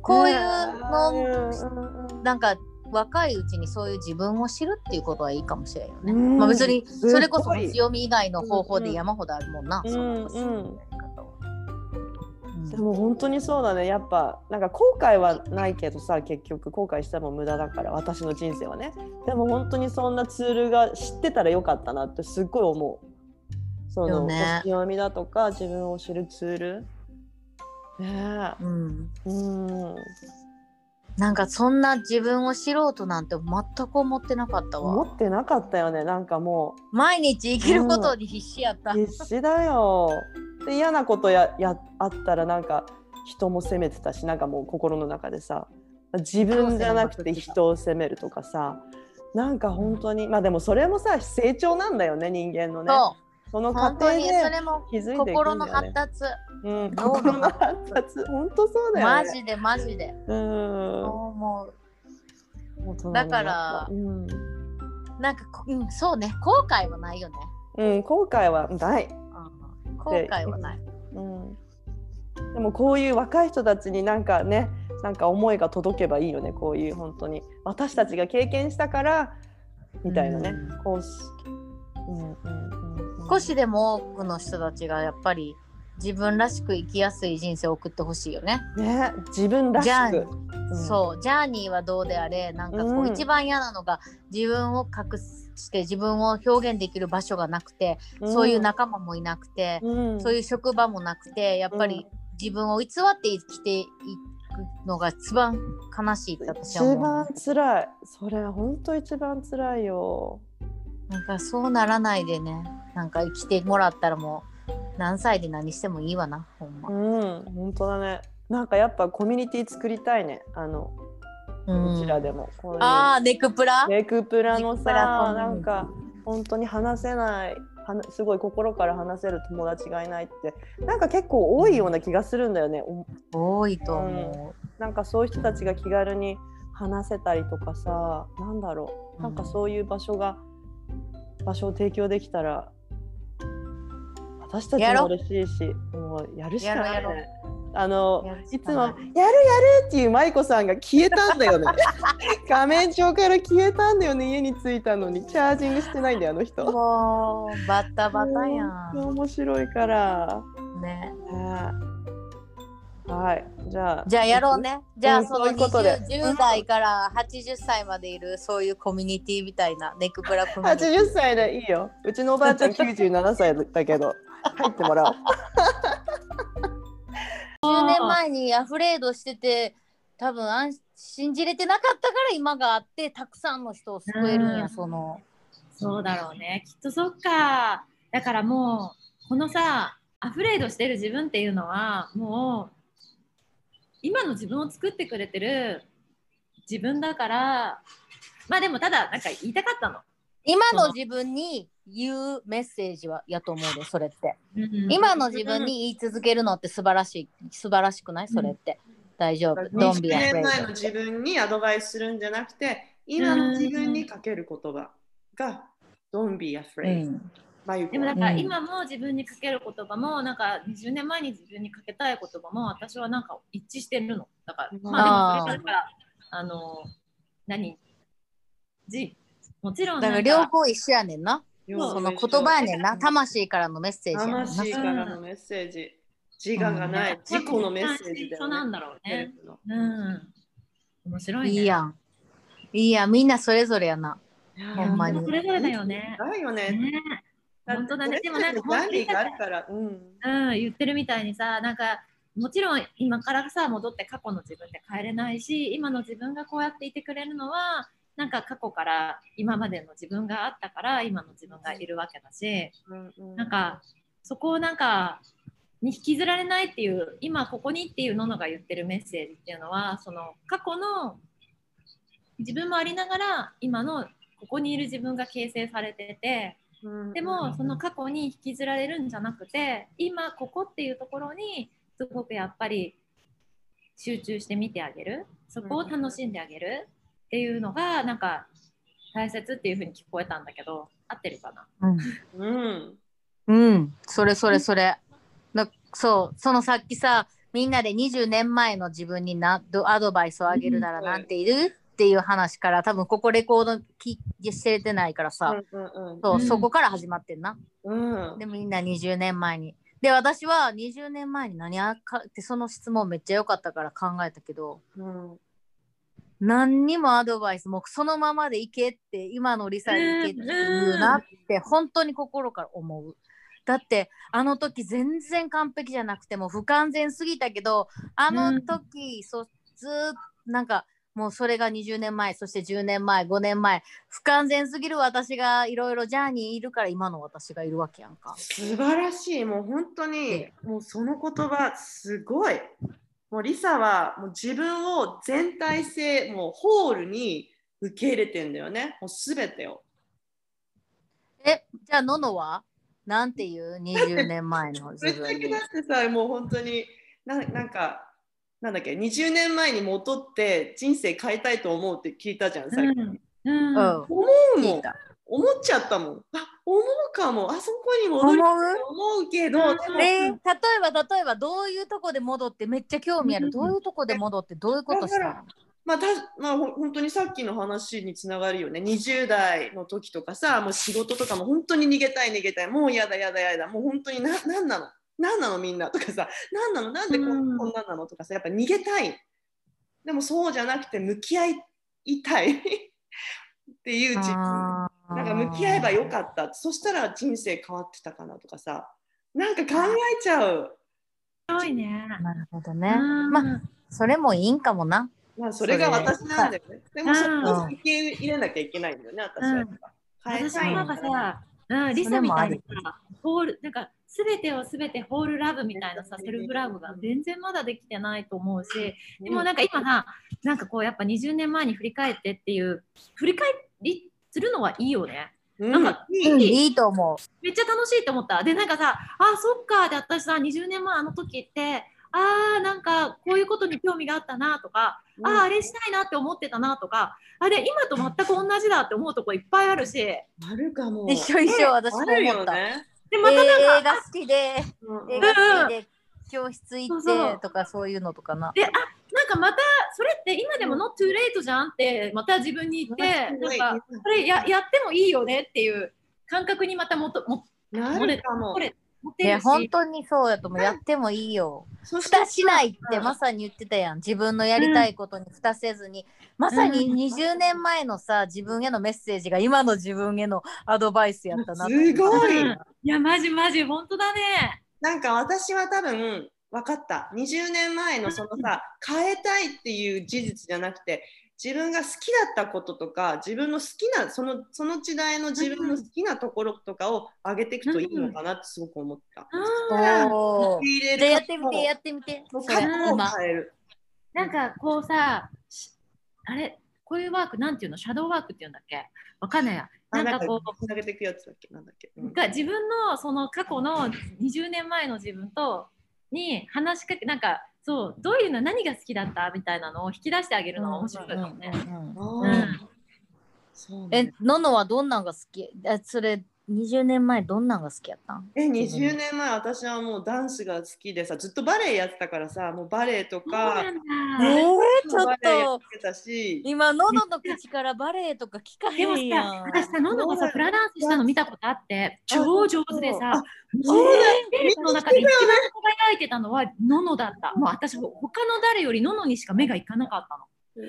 こういうのなんか若いうちにそういう自分を知るっていうことはいいかもしれんよね。うん。まあ別にそれこそ星読み以外の方法で山ほどあるもんな。でも本当にそうだね。やっぱなんか後悔はないけどさ結局後悔しても無駄だから私の人生はね。でも本当にそんなツールが知ってたらよかったなってすっごい思う。そのよね。星読みだとか自分を知るツールねううん。なんかそんな自分を知ろうとなんて全く思ってなかった思わ。ってなかったよね。なんかも毎日生きることに必死やった。う必死だよ。で嫌なことややあったらなんか人も責めてたしなんかもう心の中でさ。自分じゃなくて人を責めるとかさ。なんか本当にまあでもそれもさ成長なんだよね人間のね。そそのう過程で気づいていくんだ心のよね発達、うん、心の発達。本当そうだよね。マジでマジで。うん。思う。だからうん、なんかこ、うん、そうね。後悔はないよね。うん、後悔はない。うん。後悔はない。うん、でもこういう若い人たちになんかねなんか思いが届けばいいよね。こういう本当に。私たちが経験したからみたいなね、うん。こうし、うんうん、少しでも多くの人たちがやっぱり自分らしく生きやすい人生を送ってほしいよね。ね自分らしく。ー、そうジャーニーはどうであれなんかこううん。一番嫌なのが自分を隠して自分を表現できる場所がなくて、うん、そういう仲間もいなくて、うん、そういう職場もなくてやっぱり自分を偽って生きていくのが一番悲しいって私は思う。一番辛い。それは本当一番辛いよなんかそうならないでね。なんか生きてもらったらもう何歳で何してもいいわなほんま。うん本当だね。なんかやっぱコミュニティ作りたいね。あのうん。うちらでも。こういうああネクプラ、ネクプラのさコミュニティなんか本当に話せないはなすごい心から話せる友達がいないって。なんか結構多いような気がするんだよね。お多いと思なんかそういう人たちが気軽に話せたりとかさなんだろう。なんかそういう場所が、場所を提供できたら私たちも嬉しいしもうやるしかないね。あのいつもかない「やるやる!」っていう舞子さんが消えたんだよね 画面上から消えたんだよね家に着いたのにチャージングしてないんだよあの人う。もうバタバタや面白いから。ん。ね。ねはい。じゃあ。じゃあやろう。ね。じゃうんあそのそういうことで 20, 10代から80歳までいるそういうコミュニティみたいなネクブラコミュニティ。80歳でいいよ。うちのおばあちゃん97歳だけど、入ってもらおう。10年前にアフレードしてて多分安信じれてなかったから今があってたくさんの人を救えるんや、うんその。そうだろうね。きっとそっか。だからもう、このさ、アフレードしてる自分っていうのは、もう、今の自分を作ってくれてる自分だから、まあでもただ、なんか言いたかったの。今の自分に言うメッセージはやと思うでそれって。うん今の自分に言い続けるのって素晴らしい素晴らしくない？それって。大丈夫？20 Don't be 年前の.自分にアドバイスするんじゃなくて、今の自分にかける言葉が、Don't be う afraid。んまゆでもだからうん今も自分にかける言葉も、なんか20年前に自分にかけたい言葉も、私はなんか一致してるの。だから、まあでもそれから、あの、何？じもちろんだから両方一緒やねんな。その言葉やねんな。魂からのメッセージ。魂からのメッセージ。自我がない、自己のメッセージだよね。なんだろうね。うん。面白いね。いいやん。いいやん。みんなそれぞれやな。ほんまにそれぞれだよね。だよね。ね本当だね。でもなんか本当に何があるから。うん。うん、言ってるみたいにさ、なんかもちろん今からさ、戻って過去の自分って変えれないし、今の自分がこうやっていてくれるのは、なんか過去から今までの自分があったから今の自分がいるわけだし、うんなんかそこをなんかに引きずられないっていう今ここにっていうののが言ってるメッセージっていうのはその過去の自分もありながら今のここにいる自分が形成されててうんでもその過去に引きずられるんじゃなくて今ここっていうところにすごくやっぱり集中して見てあげる。そこを楽しんであげる。っていうのがなんか大切っていうふうに聞こえたんだけど合ってるかな？うん。うん。それそれそれ。なそう、そのさっきさ、みんなで20年前の自分になどアドバイスをあげるならうんなんている？っていう話から多分ここレコード聞きしててないからさ、うんうんそう、うんそこから始まってんな。うん。うんでみんな20年前に。で私は20年前に何あかってその質問めっちゃ良かったから考えたけどうん何にもアドバイスもうそのままでいけって今のリサでいけって言うなって本当に心から思う。だってあの時全然完璧じゃなくても不完全すぎたけどあの時、そずーっとなんかもうそれが20年前そして10年前5年前不完全すぎる私がいろいろジャーニーいるから今の私がいるわけやんか。素晴らしい。もう本当に、もうその言葉、すごい。もうリサはもう自分を全体性、もうホールに受け入れてんだよね。もうすべてを。え、じゃあ、ののは？なんていう？20年前の自分にぶっちゃけだ。ってさ、もう本当にななんか、なんだっけ、20年前に戻って人生変えたいと思うって聞いたじゃん、さっき。うんうんうん、思うもん。思っちゃったもん。あ、思うかも。あそこに戻りたいと思うけど、思う？でもえー例えば、例えば、どういうとこで戻って、めっちゃ興味ある？どういうとこで戻って、どういうことしたのまあ、たまあ、ほ本当にさっきの話につながるよね。20代の時とかさ、もう仕事とかも本当に逃げたい逃げたい。もうやだやだやだ。もう本当にななんなの？なんなのみんなとかさ、なんなの？なんでこ,、うんん、こんなんなの？とかさ、やっぱ逃げたい。でもそうじゃなくて向き合いたい っていう自分。なんか向き合えばよかった。そしたら人生変わってたかなとかさ、なんか考えちゃう。面白いね。なるほどね。うんまあ、それもいいんかもな。まあ、それが私なんだよね。でもそうんこを受け入れなきゃいけないんだよね、私は私なんかさ、うん、リサみたいにさ、ホール、なんか、すべてをすべてホールラブみたいなさ、セルフラブが全然まだできてないと思うし、でもなんか今さ、なんかこう、やっぱ20年前に振り返ってっていう、振り返りするのはいいよね。なんかいいうん、いいと思う。めっちゃ楽しいって思った。で、なんかさ、あ、そっか、で、私さ、20年前あの時って、あー、なんか、こういうことに興味があったなとか、あー、あれしたいなって思ってたなとか、あれ、今と全く同じだって思うとこいっぱいあるし、あるかも。一緒一緒、私もある思った。よね。またなんか、映画好きで、うん映画好きで、教室行ってとか、そういうのとかな。で、あ、なんかまた、それって今でも not too late じゃんって、また自分に言って、うんなんか、これややってもいいよねっていう感覚にまたもともなるかもこ。れいやモテるし。本当にそうやと思う。やってもいいよ。蓋しないってまさに言ってたやん。自分のやりたいことに蓋せずに、まさに20年前のさ自分へのメッセージが今の自分へのアドバイスやったなってすごい。うん。いやマジマジ本当だね。なんか私は多分分かった。20年前のそのさ変えたいっていう事実じゃなくて自分が好きだったこととか自分の好きなそのその時代の自分の好きなところとかを上げていくといいのかなってすごく思った。おー入れるじゃあやってみてやってみて。なんかこうさしあれ？こういうワークなんていうの？シャドーワークっていうんだっけ？わかんないや。あなんかこうつなげていくやつだっけ？なんだっけ、うん。が自分のその過去の20年前の自分とに話しかけなんかそうどういうの何が好きだった？みたいなのを引き出してあげるのが面白いかもね。えね、ののはどんなんが好き？えそれ20年前どんなんが好きやったん？え20年前私はもうダンスが好きでさずっとバレエやってたからさもうバレエとかえー、ちょっバレエやと今ののの口からバレエとか聞かへでもん。やんさ私さののがさフラダンスしたの見たことあって超上手でさあそうだテレビの中で一番輝いてたのはののだった。もう私他の誰よりののにしか目がいかなかったの。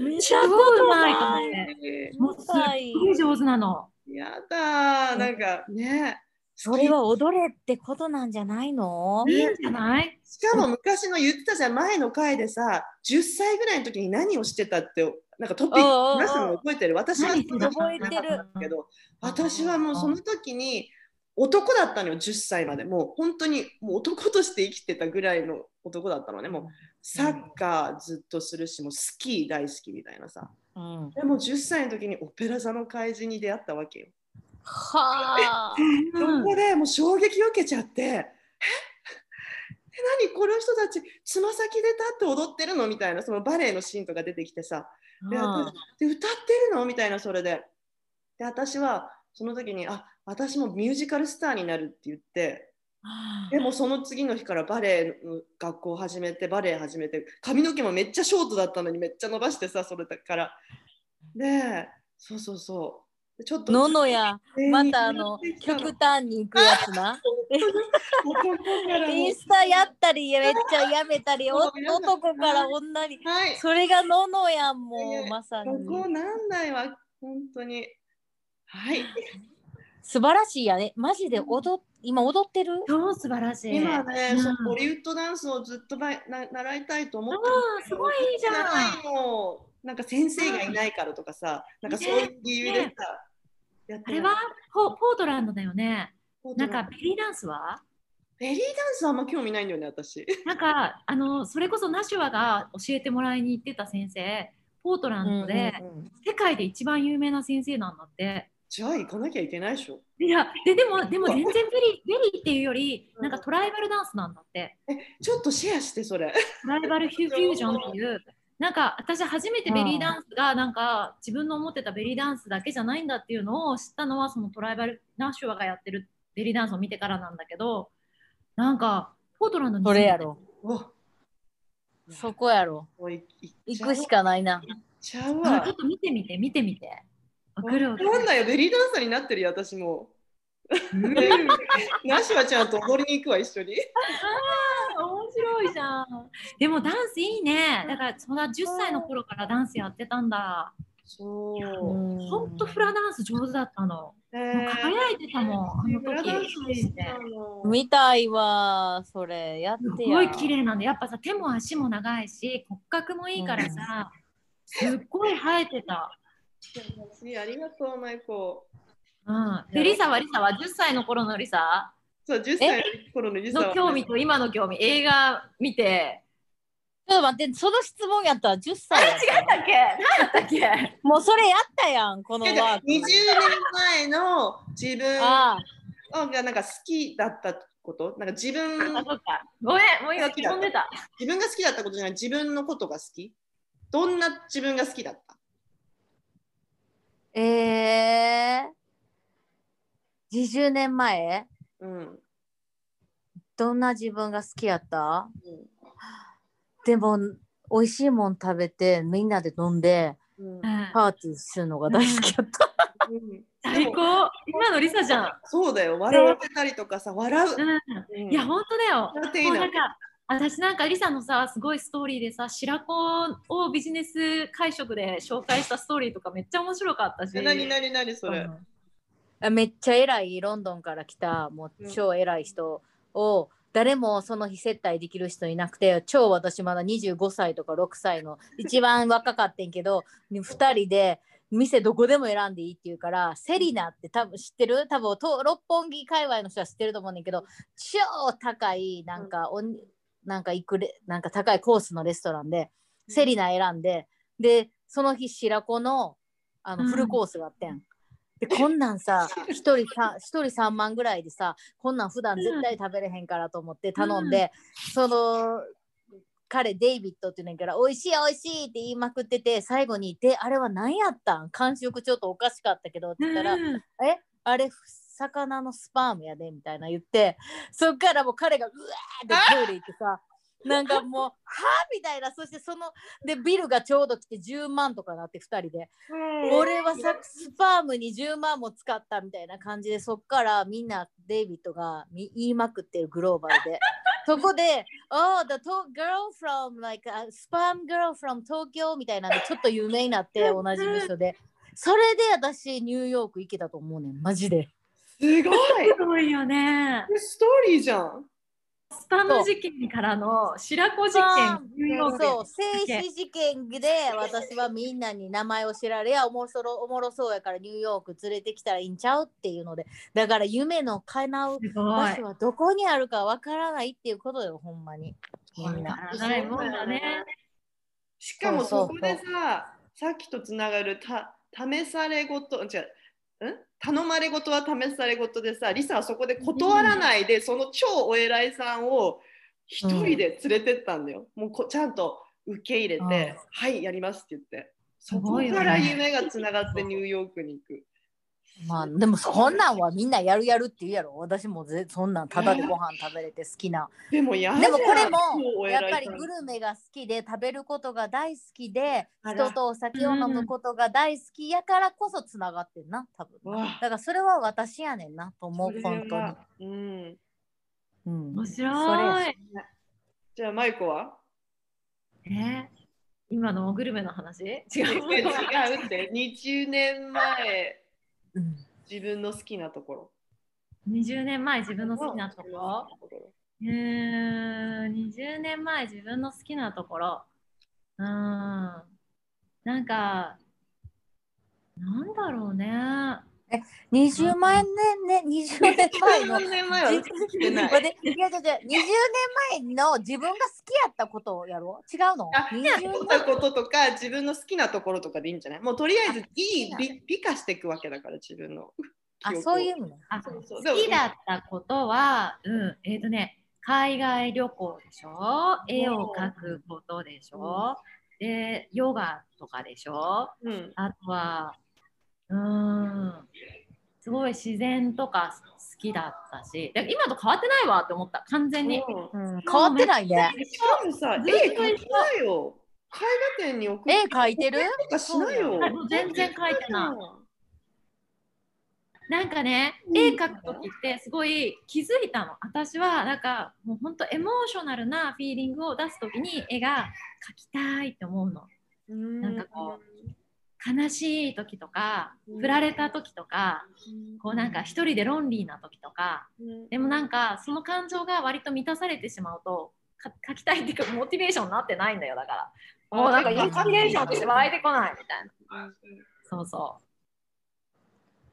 見すごいうまいと思って。もうすっごい上手なのやだーなんかねそれは踊れってことなんじゃないの？いいんじゃない？しかも昔の言ってたじゃん前の回でさ10歳ぐらいの時に何をしてたってなんかトピック話したの覚えてる？私は覚えてる。けど私はもうその時に男だったのよ10歳まで。もう本当にもう男として生きてたぐらいの男だったのね。もうサッカーずっとするしもうスキー大好きみたいなさうん、でも10歳の時にオペラ座の怪人に出会ったわけよ。はあ。そこでもう衝撃を受けちゃって、え？え何この人たちつま先で立って踊ってるの？みたいなそのバレエのシーンとか出てきてさ。で私で歌ってるの？みたいなそれで。で私はその時にあ私もミュージカルスターになるって言ってでもその次の日からバレエの学校を始めてバレエ始めて髪の毛もめっちゃショートだったのにめっちゃ伸ばしてさそれだから。でそうそうそう。でちょっと。ののやまたあの極端に行くやつな。インスタやったりめっちゃやめたり 男から女に。はい。それがののやんもうまさこに。こなんだよ本当に。はい素晴らしいやね。マジで踊っ今踊ってる？超素晴らしい。今ね、うん。そのボリウッドダンスをずっとばいな習いたいと思ってああ、すごいいいじゃん。習いのなんか先生がいないからとかさ、なんかそういう理由でさ、ねやってあれはポポートランドだよね。ななんかベリーダンスは？ベリーダンスはあんま興味ないんだよね、私。なんかあのそれこそナシュアが教えてもらいに行ってた先生、ポートランドでうんうんうん。世界で一番有名な先生なんだって。じゃあ行かなきゃいけないでしょ。いやででもでも全然ベリーベリーっていうよりなんかトライバルダンスなんだって。ちょっとシェアして、それ。トライバルフュフュージョンっていう。なんか私初めてベリーダンスがなんか自分の思ってたベリーダンスだけじゃないんだっていうのを知ったのはそのトライバルナッシュアがやってるベリーダンスを見てからなんだけどなんかポートランドにそれやろおそこやろもうい行くしかないな行っちゃうわあちょっ。と見てみて見てみてわかるわかる。なんだよ、ベリーダンサーになってるよ、私も。ナシワちゃんと踊りに行くわ、一緒に。面白いじゃん。でもダンスいいね。だからそんな10歳の頃からダンスやってたんだ。そう。ほんとフラダンス上手だったの。もう輝いてたもんあの時。スも好きなの。見たいわそれ。やっすてや。ごい綺麗なんでやっぱさ手も足も長いし骨格もいいからさ、すっごい生えてた。ありがとう、マイコ。うん、でリサはリサは10歳の頃のリサ？そう、10歳の頃のリサはの興味と今の興味映画見て。ちょっと待ってその質問やったら10歳やった。違ったっけ？何だったっけ？もうそれやったやんこのワーク。20年前の自分ああ。がなんか好きだったこと？なんか自分あそっか。ごめんもう今聞こんでた。自分が好きだったことじゃない。自分のことが好き？どんな自分が好きだった？えー、20年前？うん、どんな自分が好きやった？うん。でも美味しいもん食べてみんなで飲んでうん。うんパーティーするのが大好きやった。うん。最高。今のリサじゃん、そうだよ。笑わせたりとかさ笑う、うん、うん。いや本当だよ。笑っていいのもうなんか私なんかリサのさすごいストーリーでさ白子をビジネス会食で紹介したストーリーとかめっちゃ面白かったし。え何何何それ、あめっちゃ偉いロンドンから来たもう超偉い人を、誰もその日接待できる人いなくて超私まだ25歳とか6歳の一番若かってんけど 2人で店どこでも選んでいいって言うからセリナって多分知ってる？多分と六本木界隈の人は知ってると思うねんけど超高いなんかおになんか行くレなんか高いコースのレストランでセリナ選んででその日白子のあのうん。フルコースがあってん。でこんなんさ1人さ一人3万ぐらいでさこんなん普段絶対食べれへんからと思って頼んで、その彼デイビッドっていうねんから美味しい美味しいって言いまくってて最後に「であれは何やったん？感触ちょっとおかしかったけど」って言ったら「うん。え？あれ魚のスパームやで」みたいな言ってそっからもう彼がうわーってトイレ行ってさなんかもう「はあ?」みたいなそしてそのでビルがちょうど来て10万とかなって2人で。俺はさスパームに10万も使ったみたいな感じでそっからみんなデイビッドがみ言いまくってるグローバルで そこで「Oh the girl from like a sperm girl from Tokyo」みたいなんでちょっと有名になって同じ部署でそれで私ニューヨーク行けたと思うねんマジですごい。すごいよね。ストーリーじゃん。スパム事件からの白子事件。ニューヨークそう。静止事件で私はみんなに名前を知られやおもそろおもろそうやからニューヨーク連れてきたらいいんちゃうっていうので。だから夢の叶う場所はどこにあるかわからないっていうことよほんまに。みんな。わからないもんだね。しかもそうそうそこでささっきとつながるた試されごとじゃん頼まれごとは試されごとでさリサはそこで断らないで、その超お偉いさんを一人で連れてったんだよ、もうこちゃんと受け入れて、うん。はいやりますって言って。そこから夢がつながってニューヨークに行くまあでもそんなんはみんなやるやるって言うやろ。私もぜそんなんただでご飯食べれて好きな。でもやでもこれ超もやっぱりグルメが好きで食べることが大好きで人とお酒を飲むことが大好きやからこそつながってんな多分だからそれは私やねんなと思う本当に。はうん。うん。面白い。じゃあマイコは？え今のグルメの話？違違うう 違う。って20年前うん。自分の好きなところ。20年前自分の好きなところ。うん20年前自分の好きなところ。うん。なんかなんだろうね。20万年ね20年前の20年前は自生きてない。いやいやいや20年前の自分が好きやったことをやろ？う違うの？あ ?20 やったこととか自分の好きなところとかでいいんじゃない？もうとりあえずいい美美化していくわけだから自分の。あそういう意味ねあそうそう。好きだったことは、うん、えっ、とね、海外旅行でしょ？絵を描くことでしょ？で、ヨガとかでしょ？うん。あとは、うーん、すごい自然とか好きだったし、で今と変わってないわって思った、完全に。う。んうん、変わってないね。しかもさ絵描きなよ。絵画展に送絵描いてる？とかしないもう。全然描いてない。なんかね、うん絵描くときってすごい気づいたの。私はなんかもう本当エモーショナルなフィーリングを出すときに絵が描きたいって思うの。うん。なんかこ悲しい時とかうん。振られた時とかこうなんか一人でロンリーな時とかうん。でもなんかその感情が割と満たされてしまうとか描きたいっていうかモチベーションになってないんだよだから。もうなんかインスピレーションとして湧いてこないみたいな。そうそ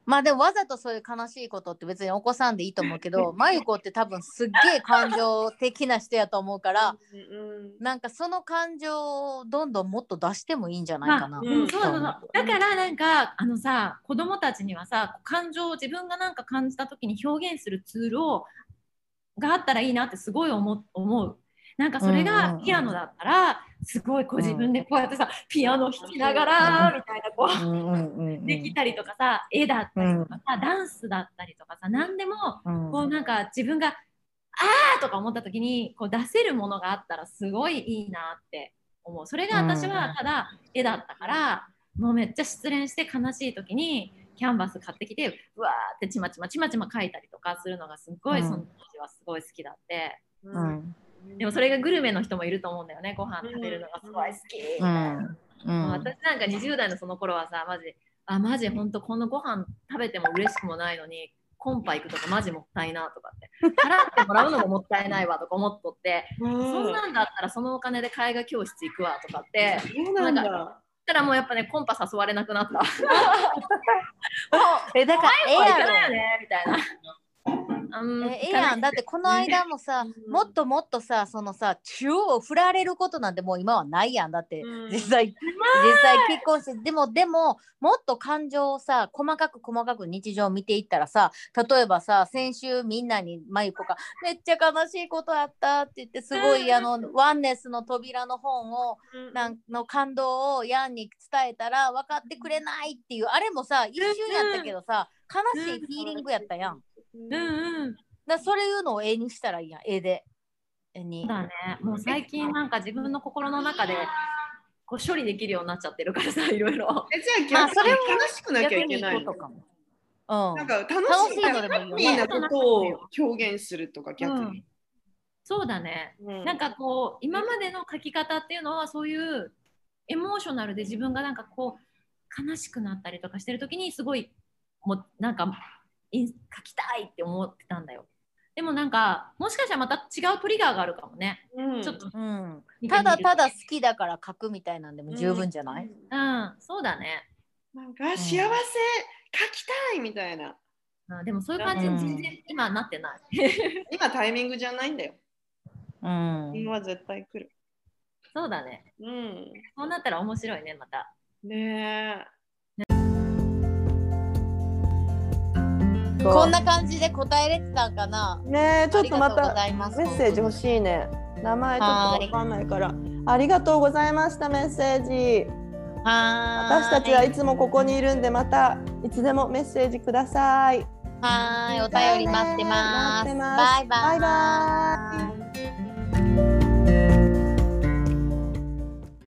まあでもわざとそういう悲しいことって別に起こさんでいいと思うけどまゆこって多分すっげえ感情的な人やと思うからうんなんかその感情をどんどんもっと出してもいいんじゃないかな。う、うん、そうそうそうだからなんかあのさ子供たちにはさ感情を自分がなんか感じた時に表現するツールをがあったらいいなってすごい思思う。なんかそれがピアノだったらすごいこう自分でこうやってさピアノ弾きながらみたいなこうできたりとかさ絵だったりとかさダンスだったりとかさ何でもうん。こうなんか自分があーとか思った時にこう出せるものがあったらすごいいいなって思う。それが私はただ絵だったからもうめっちゃ失恋して悲しい時にキャンバス買ってきてうわーってちまちまちまちま書いたりとかするのがすごい、うん。その当時はすごい好きだって。うんでもそれがグルメの人もいると思うんだよね。ご飯食べるのがすごい好き。みうたいな。ん。うん。私なんか20代のその頃はさマジあマジ本当このご飯食べても嬉しくもないのにコンパ行くとかマジもったいなとかって。払ってもらうのももったいないわとか思っとって、そんなんだったらそのお金で絵画教室行くわとかってそうなんだ。たらもうやっぱねコンパ誘われなくなった。も うえだから ええ行かないよやろ。ねみたいな。うんえええやん。だってこの間もさうん。もっともっとさそのさ中央を振られることなんてもう今はないやん。だってうん。実際実際結婚してでもでももっと感情をさ細かく細かく日常を見ていったらさ例えばさ先週みんなにまゆこが「めっちゃ悲しいことあった」って言ってすごいあのワンネスの扉の本をなんの感動をヤンに伝えたら分かってくれないっていうあれもさ一瞬やったけどさ悲しいフィーリングやったやん。うんうんだそれいうのを絵にしたらいいやん絵で絵にそう。だねもう最近なんか自分の心の中でこう処理できるようになっちゃってるからさ いろいろ。えじゃあまあそれは悲しくなきゃい逆にいいけないのことかも。うん。なんか楽しいいのでもいいよねハッピーなことを表現するとか逆に。そうだねなんかこう今までの書き方っていうのはそういうエモーショナルで自分がなんかこう悲しくなったりとかしてる時にすごいもうなんかイン書きたいって思ってたんだよ。でもなんかもしかしたらまた違うトリガーがあるかもね。うんちょっとうん、ただただ好きだから書くみたいなんでも十分じゃない、うんそうだね。なんか幸せ書きたいみたいな。うんでもそういう感じに全然今なってない。今タイミングじゃないんだよ。うん今は絶対来る。そうだね。うん。そうなったら面白いねまた。ねこんな感じで答えれてたんかなえ。ねえちょっとまたメッセージ欲しいね。名前ちょっとわかんないから。ありがとうございましたメッセージ。はーい私たちはいつもここにいるんでまたいつでもメッセージください。はーいお便り待ってます待ってますバイバイバイバイ